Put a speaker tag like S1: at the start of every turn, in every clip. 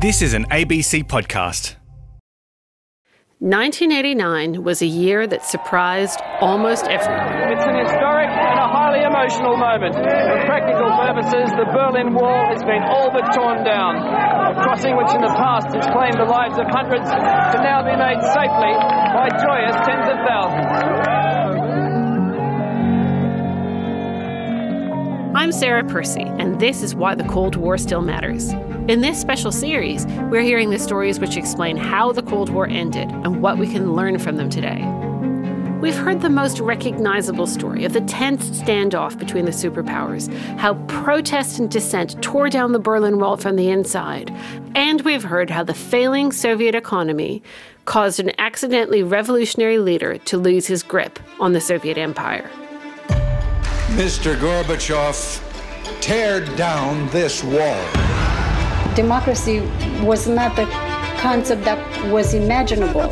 S1: This is an ABC podcast.
S2: 1989 was a year that surprised almost everyone.
S3: It's an historic and a highly emotional moment. For practical purposes, the Berlin Wall has been all but torn down. A crossing which in the past has claimed the lives of hundreds can now be made safely by joyous tens of thousands.
S2: I'm Sarah Percy, and this is why the Cold War still matters. In this special series, we're hearing the stories which explain how the Cold War ended and what we can learn from them today. We've heard the most recognizable story of the tense standoff between the superpowers, how protest and dissent tore down the Berlin Wall from the inside, and we've heard how the failing Soviet economy caused an accidentally revolutionary leader to lose his grip on the Soviet Empire.
S4: Mr. Gorbachev, tear down this wall
S5: democracy was not the concept that was imaginable.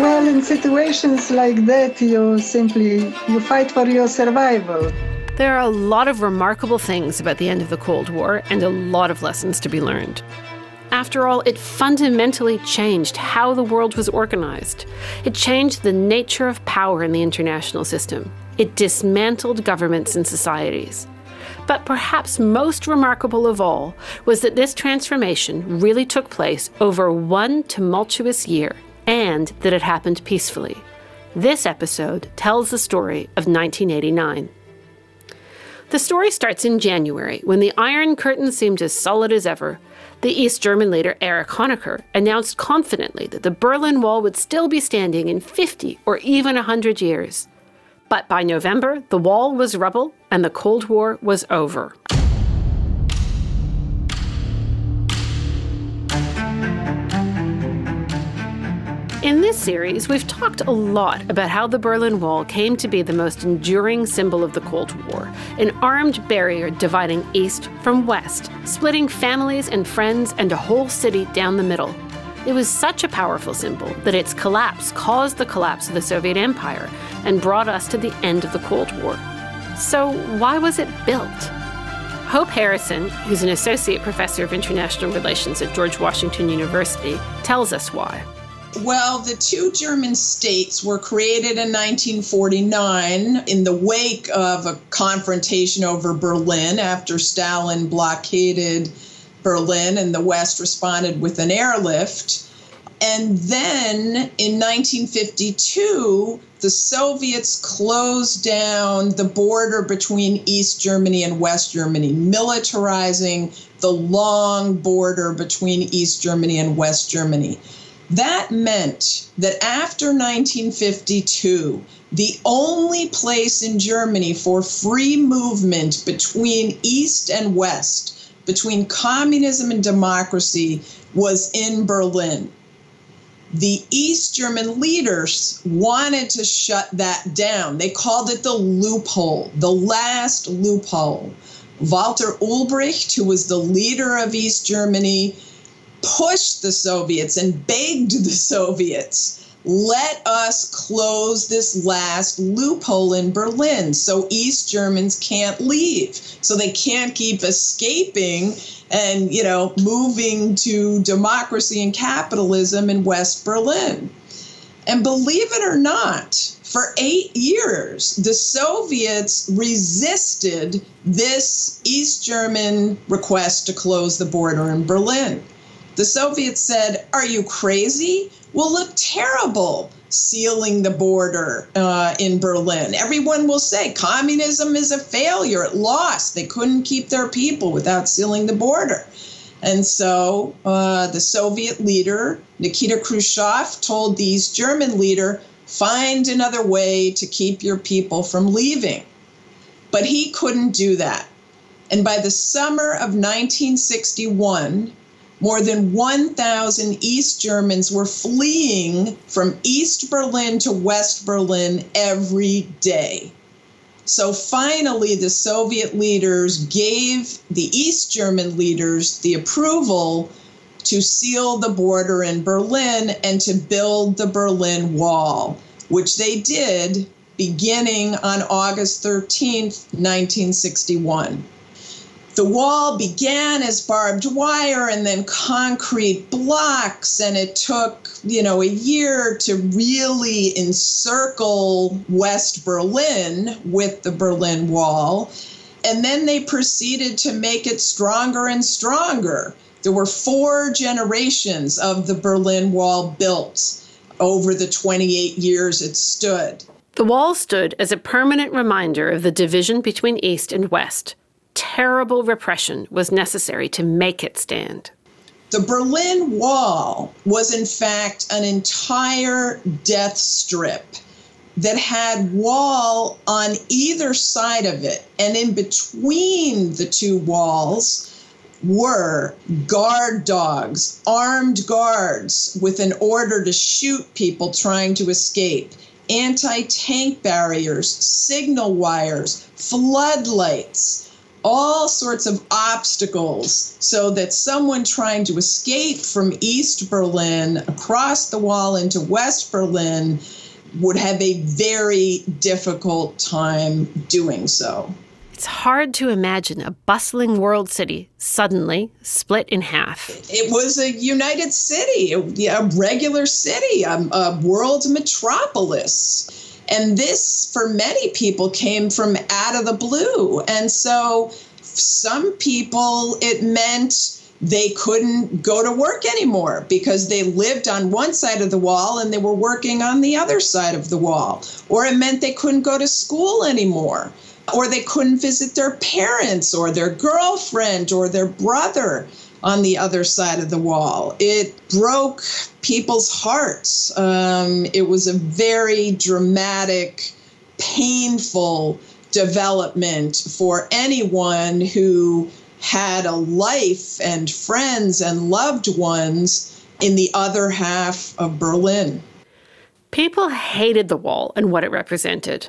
S6: Well, in situations like that, you simply you fight for your survival.
S2: There are a lot of remarkable things about the end of the Cold War and a lot of lessons to be learned. After all, it fundamentally changed how the world was organized. It changed the nature of power in the international system. It dismantled governments and societies. But perhaps most remarkable of all was that this transformation really took place over one tumultuous year and that it happened peacefully. This episode tells the story of 1989. The story starts in January when the Iron Curtain seemed as solid as ever. The East German leader Erich Honecker announced confidently that the Berlin Wall would still be standing in 50 or even 100 years. But by November, the wall was rubble and the Cold War was over. In this series, we've talked a lot about how the Berlin Wall came to be the most enduring symbol of the Cold War an armed barrier dividing East from West, splitting families and friends and a whole city down the middle. It was such a powerful symbol that its collapse caused the collapse of the Soviet Empire and brought us to the end of the Cold War. So, why was it built? Hope Harrison, who's an associate professor of international relations at George Washington University, tells us why.
S7: Well, the two German states were created in 1949 in the wake of a confrontation over Berlin after Stalin blockaded Berlin and the West responded with an airlift. And then in 1952, the Soviets closed down the border between East Germany and West Germany, militarizing the long border between East Germany and West Germany. That meant that after 1952, the only place in Germany for free movement between East and West, between communism and democracy, was in Berlin. The East German leaders wanted to shut that down. They called it the loophole, the last loophole. Walter Ulbricht, who was the leader of East Germany, pushed the Soviets and begged the Soviets, let us close this last loophole in Berlin so East Germans can't leave. So they can't keep escaping and, you know, moving to democracy and capitalism in West Berlin. And believe it or not, for eight years, the Soviets resisted this East German request to close the border in Berlin. The Soviets said, Are you crazy? We'll look terrible sealing the border uh, in Berlin. Everyone will say communism is a failure. It lost. They couldn't keep their people without sealing the border. And so uh, the Soviet leader, Nikita Khrushchev, told the East German leader, find another way to keep your people from leaving. But he couldn't do that. And by the summer of 1961, more than 1,000 East Germans were fleeing from East Berlin to West Berlin every day. So finally, the Soviet leaders gave the East German leaders the approval to seal the border in Berlin and to build the Berlin Wall, which they did beginning on August 13th, 1961. The wall began as barbed wire and then concrete blocks and it took you know a year to really encircle west berlin with the berlin wall. And then they proceeded to make it stronger and stronger. There were four generations of the berlin wall built. Over the 28 years it stood.
S2: The wall stood as a permanent reminder of the division between east and west terrible repression was necessary to make it stand.
S7: The Berlin Wall was, in fact, an entire death strip that had wall on either side of it. And in between the two walls were guard dogs, armed guards with an order to shoot people trying to escape, anti tank barriers, signal wires, floodlights all sorts of obstacles so that someone trying to escape from East Berlin across the wall into West Berlin would have a very difficult time doing so.
S2: It's hard to imagine a bustling world city suddenly split in half.
S7: It was a united city, a, regular city, a, a world metropolis. And this, for many people, came from out of the blue. And so, some people, it meant they couldn't go to work anymore because they lived on one side of the wall and they were working on the other side of the wall. Or it meant they couldn't go to school anymore. Or they couldn't visit their parents or their girlfriend or their brother on the other side of the wall. It broke people's hearts. Um, it was a very dramatic, painful development for anyone who had a life and friends and loved ones in the other half of Berlin.
S2: People hated the wall and what it represented.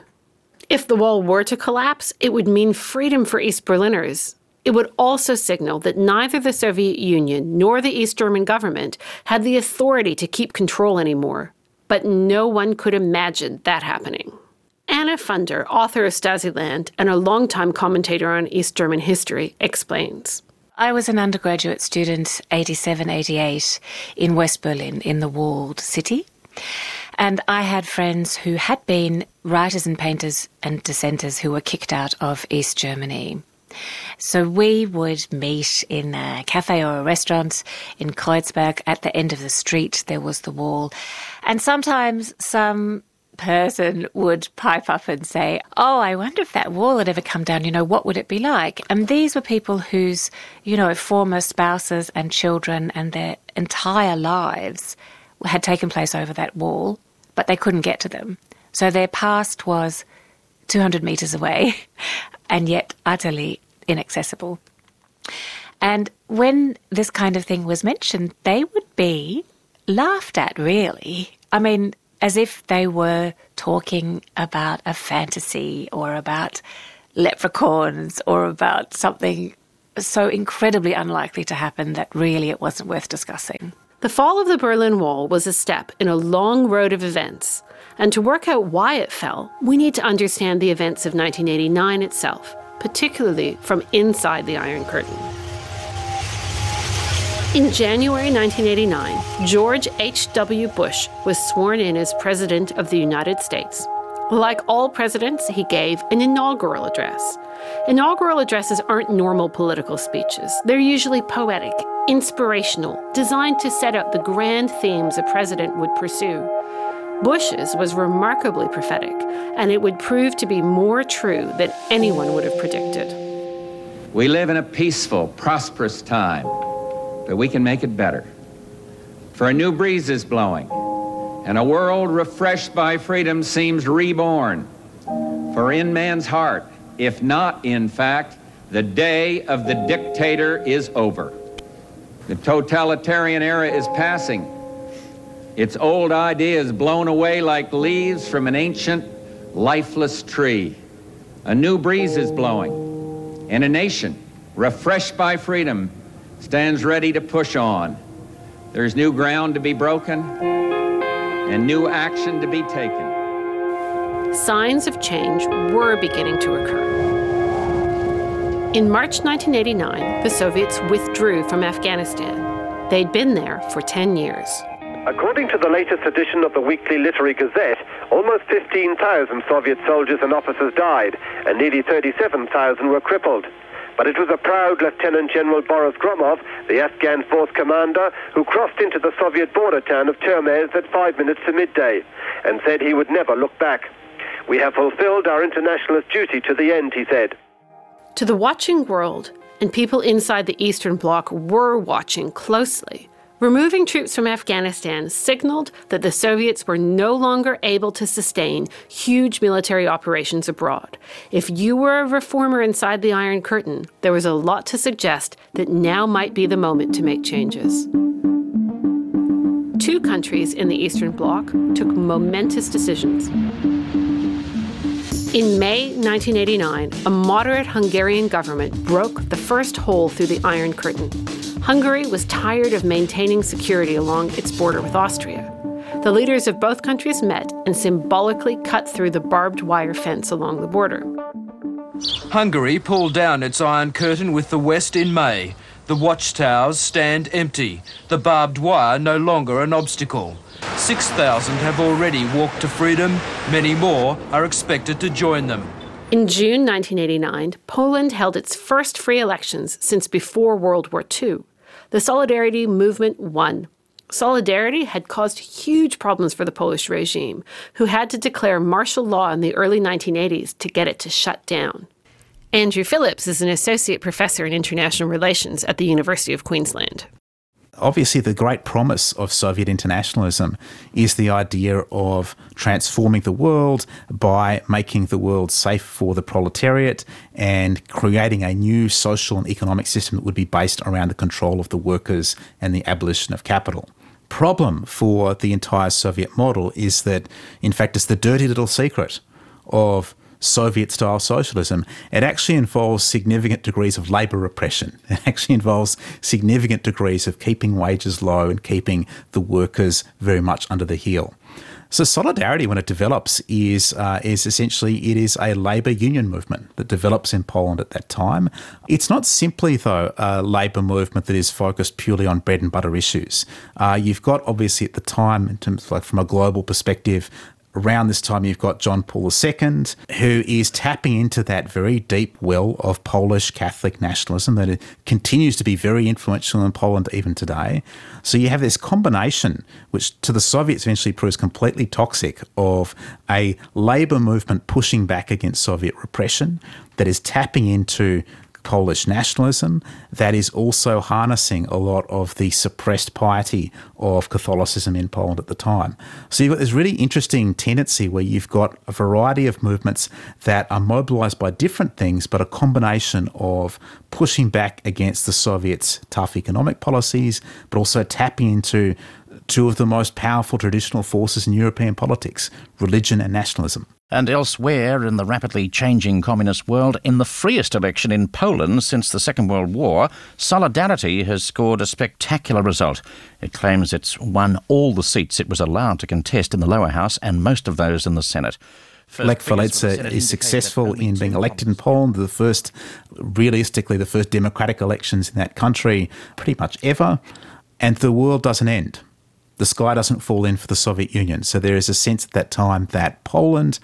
S2: If the wall were to collapse, it would mean freedom for East Berliners, it would also signal that neither the Soviet Union nor the East German government had the authority to keep control anymore. But no one could imagine that happening. Anna Funder, author of Stasiland and a longtime commentator on East German history, explains.
S8: I was an undergraduate student, 87 88, in West Berlin, in the walled city. And I had friends who had been writers and painters and dissenters who were kicked out of East Germany. So we would meet in a cafe or a restaurant in Kreuzberg. At the end of the street, there was the wall. And sometimes some person would pipe up and say, Oh, I wonder if that wall had ever come down, you know, what would it be like? And these were people whose, you know, former spouses and children and their entire lives had taken place over that wall, but they couldn't get to them. So their past was 200 metres away and yet utterly inaccessible. And when this kind of thing was mentioned, they would be laughed at, really. I mean, as if they were talking about a fantasy or about leprechauns or about something so incredibly unlikely to happen that really it wasn't worth discussing.
S2: The fall of the Berlin Wall was a step in a long road of events. And to work out why it fell, we need to understand the events of 1989 itself particularly from inside the Iron Curtain. In January 1989, George H.W. Bush was sworn in as President of the United States. Like all presidents, he gave an inaugural address. Inaugural addresses aren't normal political speeches. They're usually poetic, inspirational, designed to set out the grand themes a president would pursue. Bush's was remarkably prophetic, and it would prove to be more true than anyone would have predicted.
S9: We live in a peaceful, prosperous time, but we can make it better. For a new breeze is blowing, and a world refreshed by freedom seems reborn. For in man's heart, if not in fact, the day of the dictator is over. The totalitarian era is passing its old ideas blown away like leaves from an ancient, lifeless tree. A new breeze is blowing, and a nation, refreshed by freedom, stands ready to push on. There's new ground to be broken and new action to be taken.
S2: Signs of change were beginning to occur. In March 1989, the Soviets withdrew from Afghanistan. They'd been there for 10 years.
S10: According to the latest edition of the Weekly Literary Gazette, almost 15,000 Soviet soldiers and officers died, and nearly 37,000 were crippled. But it was a proud Lieutenant General Boris Gromov, the Afghan force commander, who crossed into the Soviet border town of Termez at five minutes to midday and said he would never look back. We have fulfilled our internationalist duty to the end, he said.
S2: To the watching world, and people inside the Eastern Bloc were watching closely, Removing troops from Afghanistan signaled that the Soviets were no longer able to sustain huge military operations abroad. If you were a reformer inside the Iron Curtain, there was a lot to suggest that now might be the moment to make changes. Two countries in the Eastern Bloc took momentous decisions. In May 1989, a moderate Hungarian government broke the first hole through the Iron Curtain Hungary was tired of maintaining security along its border with Austria. The leaders of both countries met and symbolically cut through the barbed wire fence along the border.
S11: Hungary pulled down its Iron Curtain with the West in May. The watchtowers stand empty, the barbed wire no longer an obstacle. 6,000 have already walked to freedom, many more are expected to join them.
S2: In June 1989, Poland held its first free elections since before World War II the Solidarity movement won. Solidarity had caused huge problems for the Polish regime, who had to declare martial law in the early 1980s to get it to shut down. Andrew Phillips is an associate professor in international relations at the University of Queensland
S12: obviously the great promise of Soviet internationalism is the idea of transforming the world by making the world safe for the proletariat and creating a new social and economic system that would be based around the control of the workers and the abolition of capital. Problem for the entire Soviet model is that, in fact, it's the dirty little secret of Soviet style socialism, it actually involves significant degrees of labour repression. It actually involves significant degrees of keeping wages low and keeping the workers very much under the heel. So solidarity, when it develops, is uh, is essentially it is a labour union movement that develops in Poland at that time. It's not simply though a labour movement that is focused purely on bread and butter issues. Uh, you've got obviously at the time, in terms of like from a global perspective, around this time, you've got John Paul II, who is tapping into that very deep well of Polish Catholic nationalism that continues to be very influential in Poland even today. So you have this combination, which to the Soviets eventually proves completely toxic, of a labour movement pushing back against Soviet repression that is tapping into Polish nationalism that is also harnessing a lot of the suppressed piety of Catholicism in Poland at the time. So you've got this really interesting tendency where you've got a variety of movements that are mobilized by different things, but a combination of pushing back against the Soviets' tough economic policies, but also tapping into two of the most powerful traditional forces in European politics religion and nationalism.
S13: And elsewhere in the rapidly changing communist world, in the freest election in Poland since the Second World War, Solidarity has scored a spectacular result. It claims it's won all the seats it was allowed to contest in the lower house and most of those in the Senate.
S12: Lech Walesa is successful in being elected in Poland, the first, realistically, the first democratic elections in that country pretty much ever. And the world doesn't end the sky doesn't fall in for the Soviet Union. So there is a sense at that time that Poland,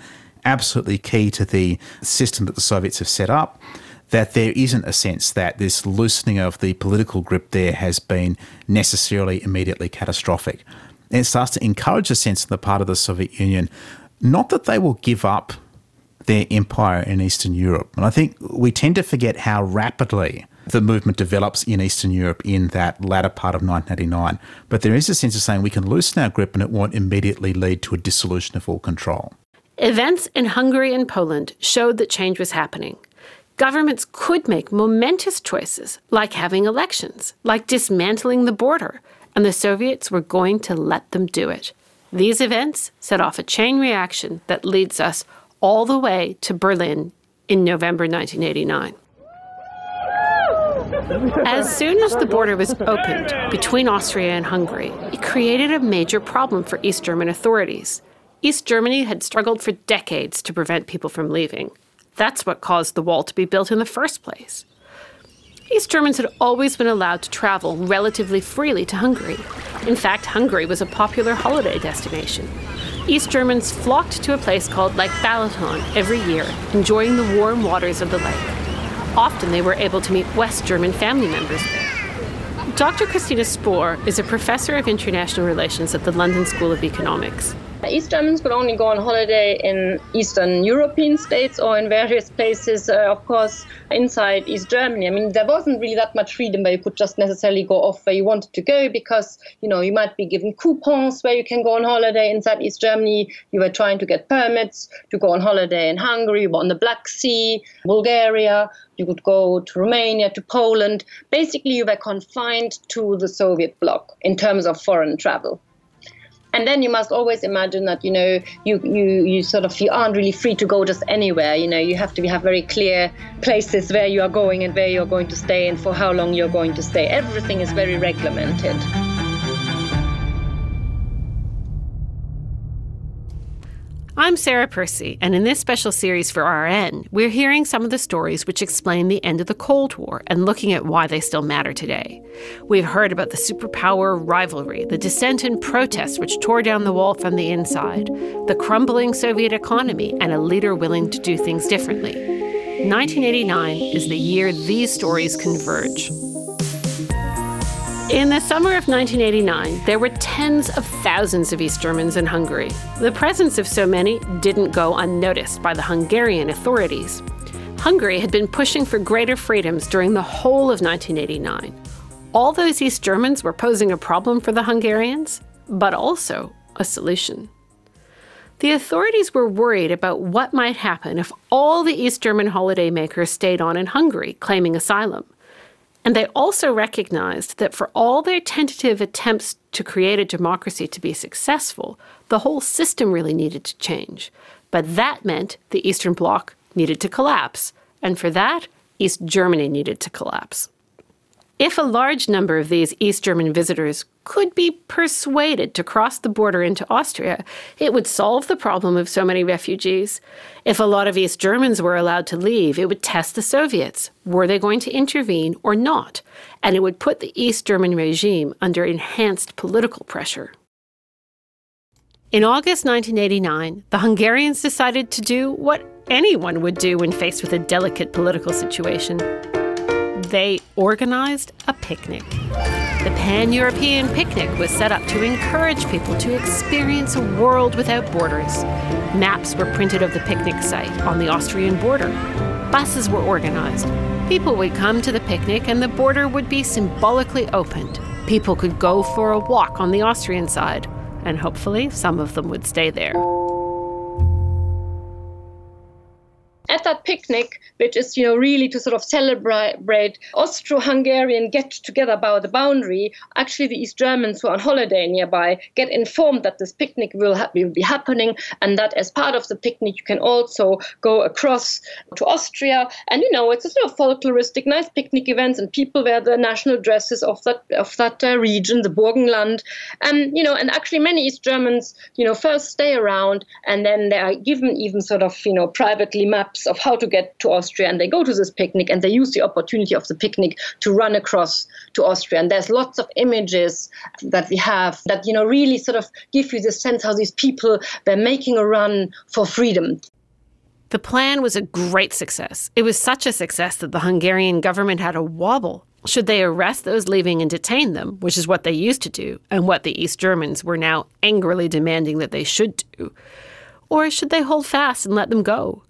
S12: absolutely key to the system that the Soviets have set up, that there isn't a sense that this loosening of the political grip there has been necessarily immediately catastrophic. And it starts to encourage a sense on the part of the Soviet Union, not that they will give up their empire in Eastern Europe. And I think we tend to forget how rapidly the movement develops in Eastern Europe in that latter part of 1989. But there is a sense of saying we can loosen our grip and it won't immediately lead to a dissolution of all control.
S2: Events in Hungary and Poland showed that change was happening. Governments could make momentous choices, like having elections, like dismantling the border, and the Soviets were going to let them do it. These events set off a chain reaction that leads us all the way to Berlin in November 1989. As soon as the border was opened between Austria and Hungary, it created a major problem for East German authorities. East Germany had struggled for decades to prevent people from leaving. That's what caused the wall to be built in the first place. East Germans had always been allowed to travel relatively freely to Hungary. In fact, Hungary was a popular holiday destination. East Germans flocked to a place called Lake Balaton every year, enjoying the warm waters of the lake. Often they were able to meet West German family members there. Dr. Kristina Spohr is a professor of international relations at the London School of Economics.
S14: East Germans could only go on holiday in Eastern European states or in various places, uh, of course, inside East Germany. I mean, there wasn't really that much freedom where you could just necessarily go off where you wanted to go because, you know, you might be given coupons where you can go on holiday inside East Germany. You were trying to get permits to go on holiday in Hungary, on the Black Sea, Bulgaria. You could go to Romania, to Poland. Basically, you were confined to the Soviet bloc in terms of foreign travel and then you must always imagine that you know you you you sort of you aren't really free to go just anywhere you know. You have to have very clear places where you are going and where you're going to stay and for how long you're going to stay. Everything is very regulated
S2: I'm Sarah Percy, and in this special series for RN, we're hearing some of the stories which explain the end of the Cold War and looking at why they still matter today. We've heard about the superpower rivalry, the dissent and protests which tore down the wall from the inside, the crumbling Soviet economy, and a leader willing to do things differently. 1989 is the year these stories converge. In the summer of 1989, there were tens of thousands of East Germans in Hungary. The presence of so many didn't go unnoticed by the Hungarian authorities. Hungary had been pushing for greater freedoms during the whole of 1989. All those East Germans were posing a problem for the Hungarians, but also a solution. The authorities were worried about what might happen if all the East German holidaymakers stayed on in Hungary, claiming asylum. And they also recognized that for all their tentative attempts to create a democracy to be successful, the whole system really needed to change. But that meant the Eastern Bloc needed to collapse. And for that, East Germany needed to collapse. If a large number of these East German visitors could be persuaded to cross the border into Austria, it would solve the problem of so many refugees. If a lot of East Germans were allowed to leave, it would test the Soviets. Were they going to intervene or not? And it would put the East German regime under enhanced political pressure. In August 1989, the Hungarians decided to do what anyone would do when faced with a delicate political situation they organized a picnic. The Pan European Picnic was set up to encourage people to experience a world without borders. Maps were printed of the picnic site on the Austrian border. Buses were organized. People would come to the picnic and the border would be symbolically opened. People could go for a walk on the Austrian side, and hopefully some of them would stay there.
S14: At that picnic, which is, you know, really to sort of celebrate Austro-Hungarian get together about the boundary, actually the East Germans who are on holiday nearby get informed that this picnic will, ha- will be happening and that as part of the picnic you can also go across to Austria. And, you know, it's a sort of folkloristic, nice picnic events and people wear the national dresses of that, of that uh, region, the Burgenland. And, you know, and actually many East Germans, you know, first stay around and then they are given even sort of, you know, privately maps maps of how to get to Austria. And they go to this picnic and they use the opportunity of the picnic to run across to Austria. And there's lots of images that we have that, you know, really sort of give you the sense how these people were making a run for freedom.
S2: The plan was a great success. It was such a success that the Hungarian government had a wobble. Should they arrest those leaving and detain them, which is what they used to do, and what the East Germans were now angrily demanding that they should do? Or should they hold fast and let them go?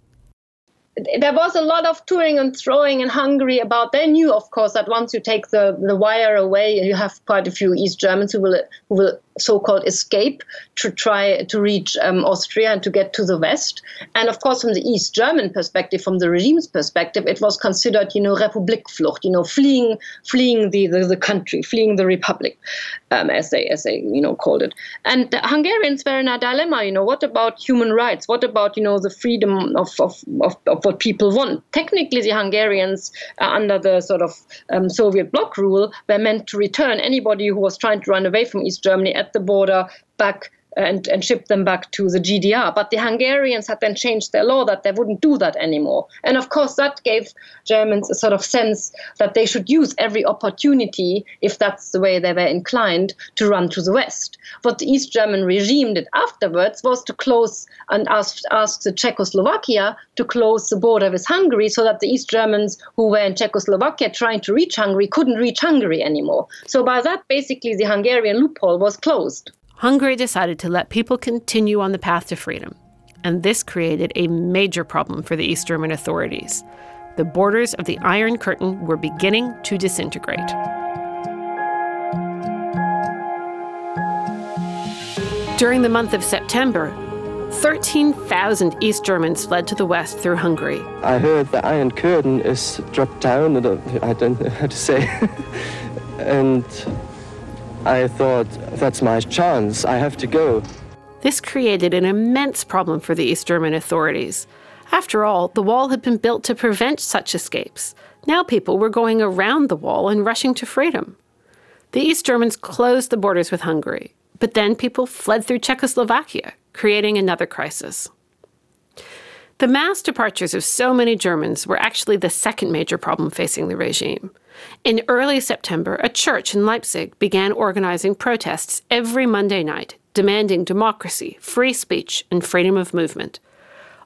S14: There was a lot of touring and throwing in Hungary about. They knew, of course, that once you take the, the wire away, you have quite a few East Germans who will who will so-called escape to try to reach um, Austria and to get to the west. And of course, from the East German perspective, from the regime's perspective, it was considered, you know, Republikflucht, you know, fleeing, fleeing the, the, the country, fleeing the republic, um, as they as they you know called it. And Hungarians were in a dilemma. You know, what about human rights? What about you know the freedom of of, of, of what people want? Technically, the Hungarians, uh, under the sort of um, Soviet bloc rule, were meant to return anybody who was trying to run away from East Germany at the border back and, and ship them back to the GDR. But the Hungarians had then changed their law that they wouldn't do that anymore. And of course, that gave Germans a sort of sense that they should use every opportunity, if that's the way they were inclined, to run to the West. What the East German regime did afterwards was to close and ask, ask the Czechoslovakia to close the border with Hungary so that the East Germans who were in Czechoslovakia trying to reach Hungary couldn't reach Hungary anymore. So by that, basically, the Hungarian loophole was closed.
S2: Hungary decided to let people continue on the path to freedom, and this created a major problem for the East German authorities. The borders of the Iron Curtain were beginning to disintegrate. During the month of September, 13,000 East Germans fled to the west through Hungary.
S15: I heard the Iron Curtain is dropped down, I don't know how to say. and I thought, that's my chance, I have to go.
S2: This created an immense problem for the East German authorities. After all, the wall had been built to prevent such escapes. Now people were going around the wall and rushing to freedom. The East Germans closed the borders with Hungary, but then people fled through Czechoslovakia, creating another crisis. The mass departures of so many Germans were actually the second major problem facing the regime. In early September, a church in Leipzig began organizing protests every Monday night, demanding democracy, free speech, and freedom of movement.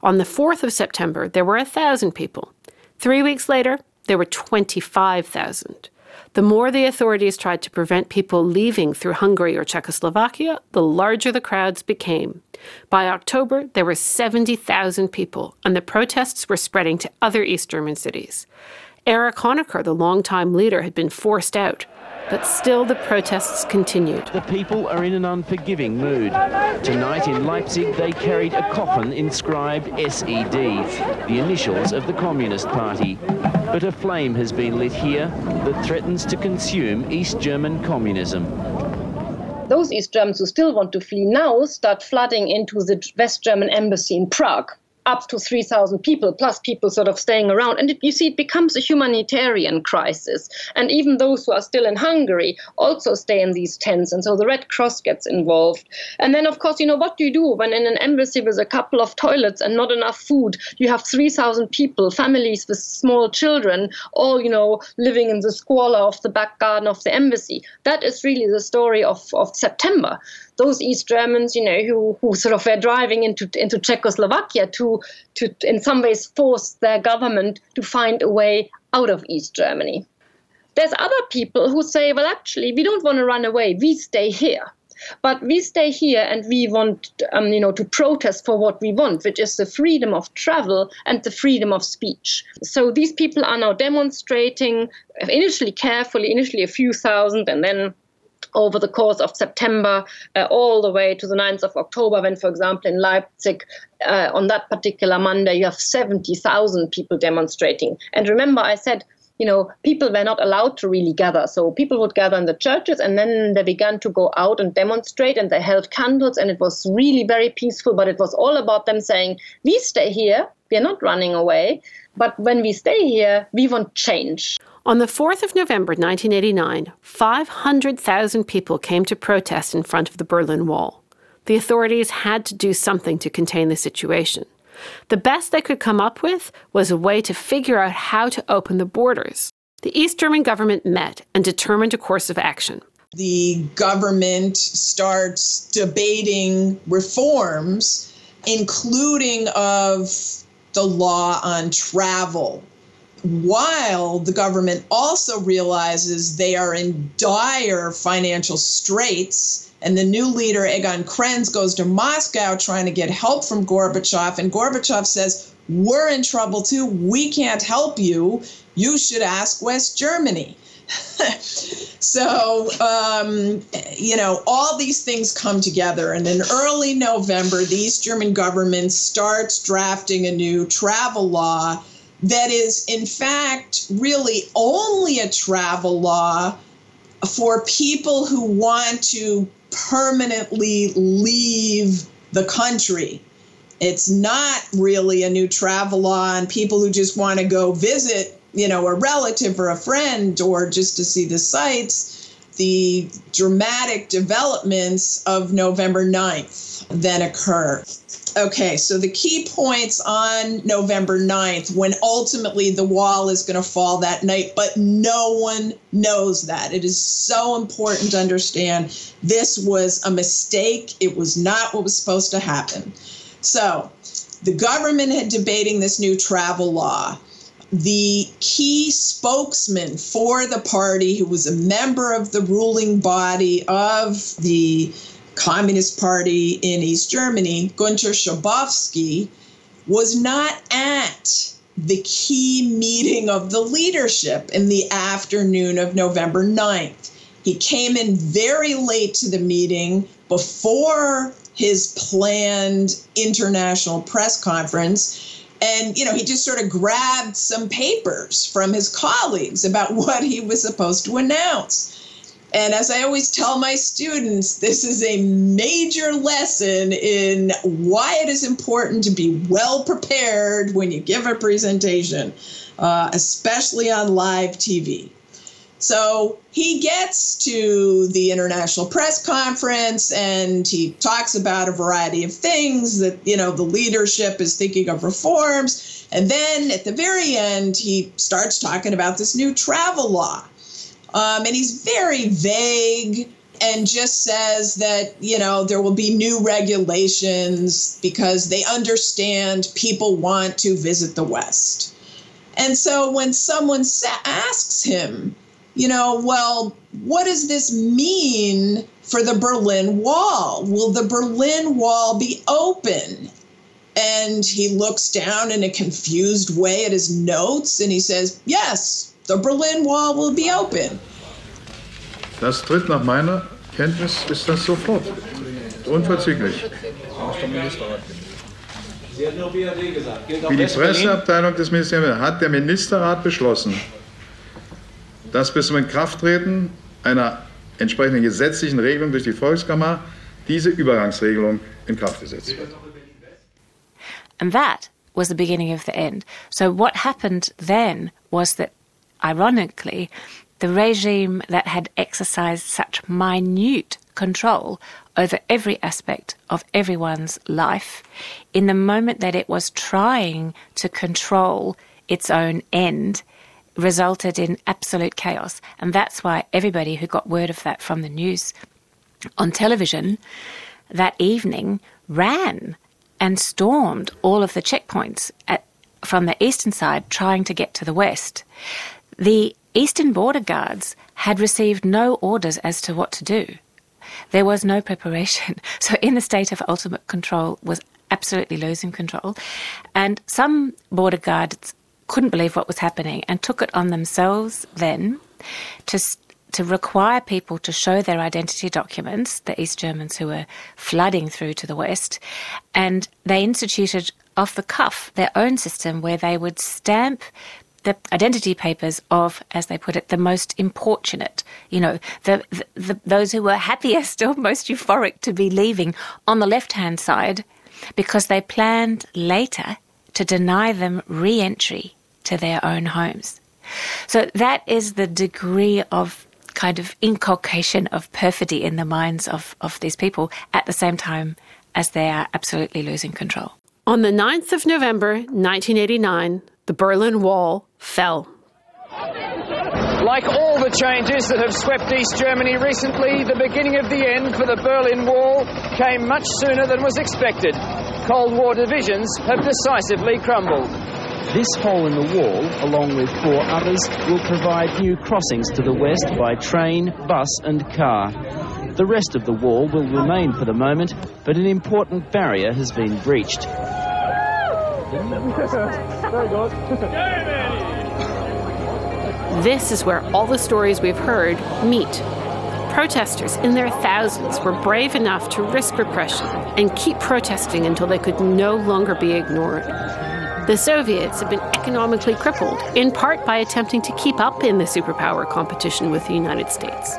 S2: On the 4th of September, there were a thousand people. Three weeks later, there were 25,000. The more the authorities tried to prevent people leaving through Hungary or Czechoslovakia, the larger the crowds became. By October, there were 70,000 people, and the protests were spreading to other East German cities. Erich Honecker, the longtime leader, had been forced out, but still the protests continued.
S16: The people are in an unforgiving mood. Tonight in Leipzig, they carried a coffin inscribed SED, the initials of the Communist Party. But a flame has been lit here that threatens to consume East German communism.
S14: Those East Germans who still want to flee now start flooding into the West German embassy in Prague up to 3,000 people, plus people sort of staying around. And it, you see, it becomes a humanitarian crisis. And even those who are still in Hungary also stay in these tents. And so the Red Cross gets involved. And then, of course, you know, what do you do when in an embassy with a couple of toilets and not enough food, you have 3,000 people, families with small children, all, you know, living in the squalor of the back garden of the embassy? That is really the story of, of September those East Germans, you know, who, who sort of were driving into into Czechoslovakia to to in some ways force their government to find a way out of East Germany. There's other people who say, well, actually, we don't want to run away. We stay here. But we stay here and we want, um, you know, to protest for what we want, which is the freedom of travel and the freedom of speech. So these people are now demonstrating, initially carefully, initially a few thousand, and then over the course of September uh, all the way to the 9th of October, when, for example, in Leipzig, uh, on that particular Monday, you have 70,000 people demonstrating. And remember, I said, you know, people were not allowed to really gather. So people would gather in the churches and then they began to go out and demonstrate and they held candles and it was really very peaceful. But it was all about them saying, we stay here, we're not running away. But when we stay here, we want change.
S2: On the 4th of November 1989, 500,000 people came to protest in front of the Berlin Wall. The authorities had to do something to contain the situation. The best they could come up with was a way to figure out how to open the borders. The East German government met and determined a course of action.
S7: The government starts debating reforms, including of the law on travel while the government also realizes they are in dire financial straits. And the new leader, Egon Krenz, goes to Moscow trying to get help from Gorbachev. And Gorbachev says, We're in trouble too. We can't help you. You should ask West Germany. so, um, you know, all these things come together. And in early November, the East German government starts drafting a new travel law that is, in fact, really only a travel law for people who want to permanently leave the country. It's not really a new travel law on people who just want to go visit, you know, a relative or a friend or just to see the sights. The dramatic developments of November 9th then occur. Okay, so the key points on November 9th, when ultimately the wall is going to fall that night, but no one knows that. It is so important to understand this was a mistake. It was not what was supposed to happen. So the government had debating this new travel law the key spokesman for the party, who was a member of the ruling body of the Communist Party in East Germany, Gunter Schabowski, was not at the key meeting of the leadership in the afternoon of November 9th. He came in very late to the meeting before his planned international press conference and you know he just sort of grabbed some papers from his colleagues about what he was supposed to announce. And as i always tell my students this is a major lesson in why it is important to be well prepared when you give a presentation uh, especially on live tv so he gets to the international press conference and he talks about a variety of things that, you know, the leadership is thinking of reforms. And then at the very end, he starts talking about this new travel law. Um, and he's very vague and just says that, you know, there will be new regulations because they understand people want to visit the West. And so when someone sa- asks him, you know, well, what does this mean for the Berlin Wall? Will the Berlin Wall be open? And he looks down in a confused way at his notes and he says, Yes, the Berlin Wall will be open.
S17: Das tritt nach meiner Kenntnis ist das sofort. Unverzüglich. Wie die Presseabteilung des Ministeriums hat der Ministerrat beschlossen, dass bis zum Inkrafttreten einer entsprechenden gesetzlichen Regelung durch die Volkskammer diese Übergangsregelung in Kraft gesetzt wird.
S8: And that was the beginning of the end. So what happened then was that, ironically, the regime that had exercised such minute control over every aspect of everyone's life, in the moment that it was trying to control its own end, resulted in absolute chaos. And that's why everybody who got word of that from the news on television that evening ran and stormed all of the checkpoints at, from the eastern side trying to get to the west. The eastern border guards had received no orders as to what to do. There was no preparation. So, in the state of ultimate control, was absolutely losing control. And some border guards couldn't believe what was happening and took it on themselves then to to require people to show their identity documents, the East Germans who were flooding through to the West, and they instituted off the cuff their own system where they would stamp the identity papers of, as they put it, the most importunate, you know, the, the, the, those who were happiest or most euphoric to be leaving on the left hand side because they planned later to deny them re entry to their own homes. So that is the degree of kind of inculcation of perfidy in the minds of, of these people at the same time as they are absolutely losing control.
S2: On the 9th of November 1989, the Berlin Wall fell.
S3: Like all the changes that have swept East Germany recently, the beginning of the end for the Berlin Wall came much sooner than was expected. Cold War divisions have decisively crumbled.
S16: This hole in the wall, along with four others, will provide new crossings to the west by train, bus and car. The rest of the wall will remain for the moment, but an important barrier has been breached.
S2: This is where all the stories we've heard meet. Protesters in their thousands were brave enough to risk repression and keep protesting until they could no longer be ignored. The Soviets had been economically crippled, in part by attempting to keep up in the superpower competition with the United States.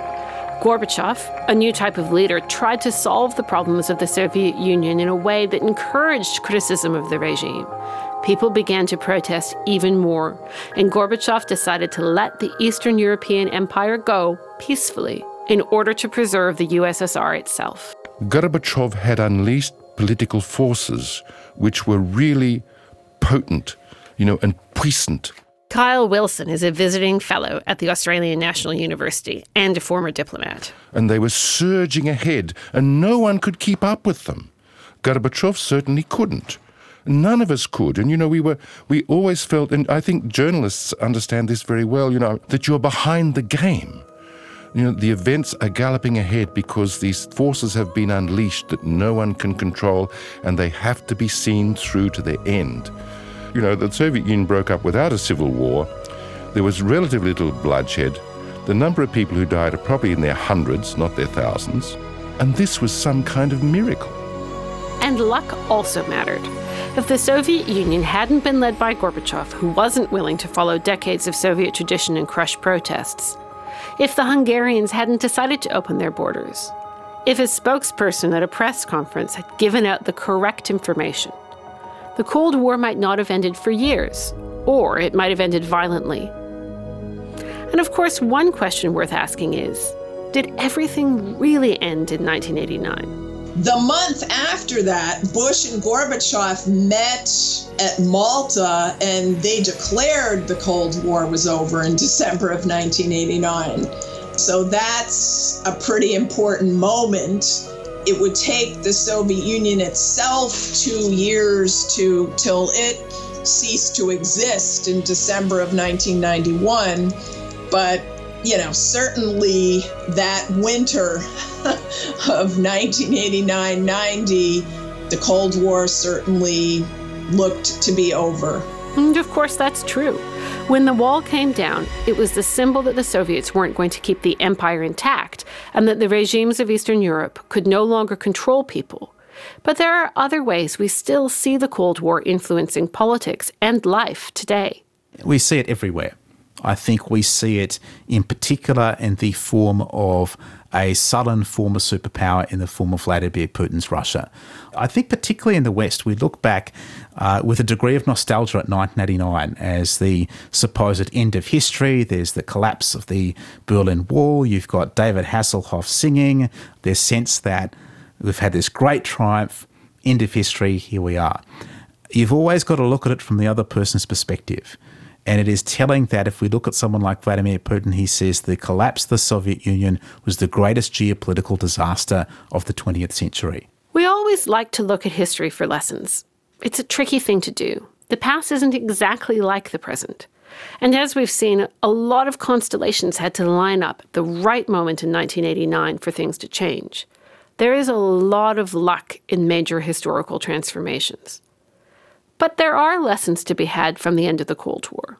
S2: Gorbachev, a new type of leader, tried to solve the problems of the Soviet Union in a way that encouraged criticism of the regime. People began to protest even more, and Gorbachev decided to let the Eastern European Empire go peacefully in order to preserve the USSR itself.
S18: Gorbachev had unleashed political forces which were really potent, you know, and puissant.
S2: Kyle Wilson is a visiting fellow at the Australian National University and a former diplomat.
S18: And they were surging ahead, and no one could keep up with them. Gorbachev certainly couldn't. None of us could. And, you know, we were, we always felt, and I think journalists understand this very well, you know, that you're behind the game. You know, the events are galloping ahead because these forces have been unleashed that no one can control and they have to be seen through to the end. You know, the Soviet Union broke up without a civil war. There was relatively little bloodshed. The number of people who died are probably in their hundreds, not their thousands. And this was some kind of miracle.
S2: And luck also mattered. If the Soviet Union hadn't been led by Gorbachev, who wasn't willing to follow decades of Soviet tradition and crush protests, if the Hungarians hadn't decided to open their borders, if a spokesperson at a press conference had given out the correct information, the Cold War might not have ended for years, or it might have ended violently. And of course, one question worth asking is did everything really end in 1989?
S7: The month after that, Bush and Gorbachev met at Malta and they declared the Cold War was over in December of 1989. So that's a pretty important moment it would take the Soviet Union itself two years to till it ceased to exist in December of 1991. But you know, certainly that winter of 1989 90, the Cold War certainly looked to be over.
S2: And of course, that's true. When the wall came down, it was the symbol that the Soviets weren't going to keep the empire intact and that the regimes of Eastern Europe could no longer control people. But there are other ways we still see the Cold War influencing politics and life today.
S12: We see it everywhere. I think we see it in particular in the form of a sullen former superpower in the form of Vladimir Putin's Russia. I think, particularly in the West, we look back uh, with a degree of nostalgia at 1989 as the supposed end of history. There's the collapse of the Berlin Wall. You've got David Hasselhoff singing. There's sense that we've had this great triumph, end of history, here we are. You've always got to look at it from the other person's perspective. And it is telling that if we look at someone like Vladimir Putin, he says the collapse of the Soviet Union was the greatest geopolitical disaster of the 20th century.
S2: We always like to look at history for lessons. It's a tricky thing to do. The past isn't exactly like the present. And as we've seen, a lot of constellations had to line up at the right moment in 1989 for things to change. There is a lot of luck in major historical transformations. But there are lessons to be had from the end of the Cold War.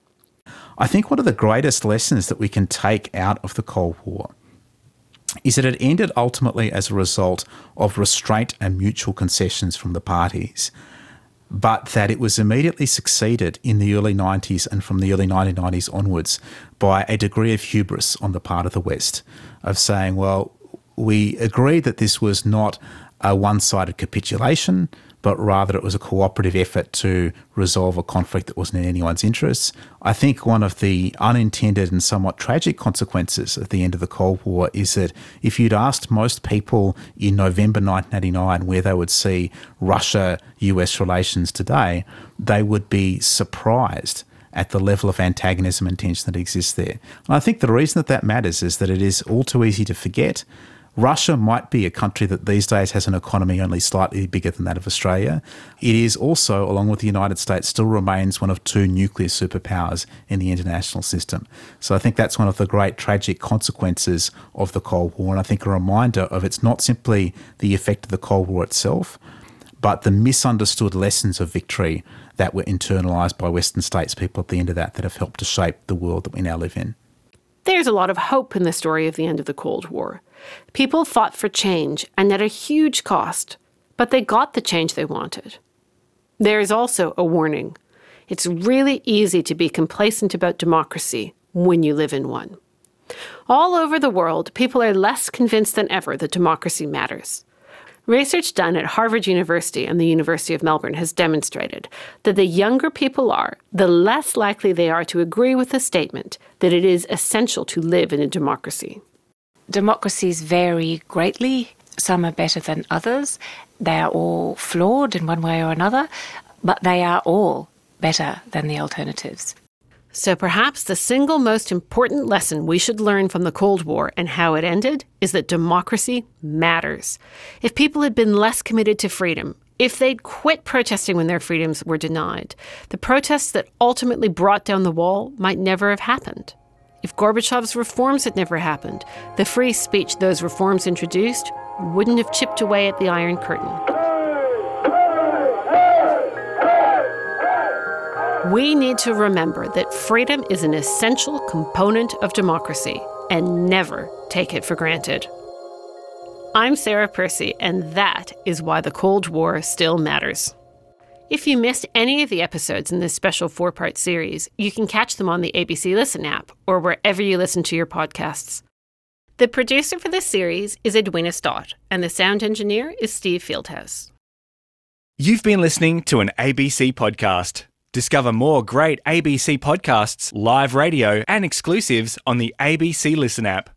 S12: I think one of the greatest lessons that we can take out of the Cold War is that it ended ultimately as a result of restraint and mutual concessions from the parties, but that it was immediately succeeded in the early 90s and from the early 1990s onwards by a degree of hubris on the part of the West, of saying, well, we agreed that this was not a one sided capitulation, but rather it was a cooperative effort to resolve a conflict that wasn't in anyone's interests. I think one of the unintended and somewhat tragic consequences of the end of the Cold War is that if you'd asked most people in November 1989 where they would see Russia US relations today, they would be surprised at the level of antagonism and tension that exists there. And I think the reason that that matters is that it is all too easy to forget Russia might be a country that these days has an economy only slightly bigger than that of Australia. It is also, along with the United States, still remains one of two nuclear superpowers in the international system. So I think that's one of the great tragic consequences of the Cold War. And I think a reminder of it's not simply the effect of the Cold War itself, but the misunderstood lessons of victory that were internalised by Western states people at the end of that that have helped to shape the world that we now live in.
S2: There's a lot of hope in the story of the end of the Cold War. People fought for change and at a huge cost, but they got the change they wanted. There is also a warning. It's really easy to be complacent about democracy when you live in one. All over the world, people are less convinced than ever that democracy matters. Research done at Harvard University and the University of Melbourne has demonstrated that the younger people are, the less likely they are to agree with the statement that it is essential to live in a democracy.
S8: Democracies vary greatly. Some are better than others. They are all flawed in one way or another, but they are all better than the alternatives.
S2: So perhaps the single most important lesson we should learn from the Cold War and how it ended is that democracy matters. If people had been less committed to freedom, if they'd quit protesting when their freedoms were denied, the protests that ultimately brought down the wall might never have happened. If Gorbachev's reforms had never happened, the free speech those reforms introduced wouldn't have chipped away at the Iron Curtain. We need to remember that freedom is an essential component of democracy and never take it for granted. I'm Sarah Percy, and that is why the Cold War still matters. If you missed any of the episodes in this special four part series, you can catch them on the ABC Listen app or wherever you listen to your podcasts. The producer for this series is Edwina Stott, and the sound engineer is Steve Fieldhouse.
S1: You've been listening to an ABC podcast. Discover more great ABC podcasts, live radio, and exclusives on the ABC Listen app.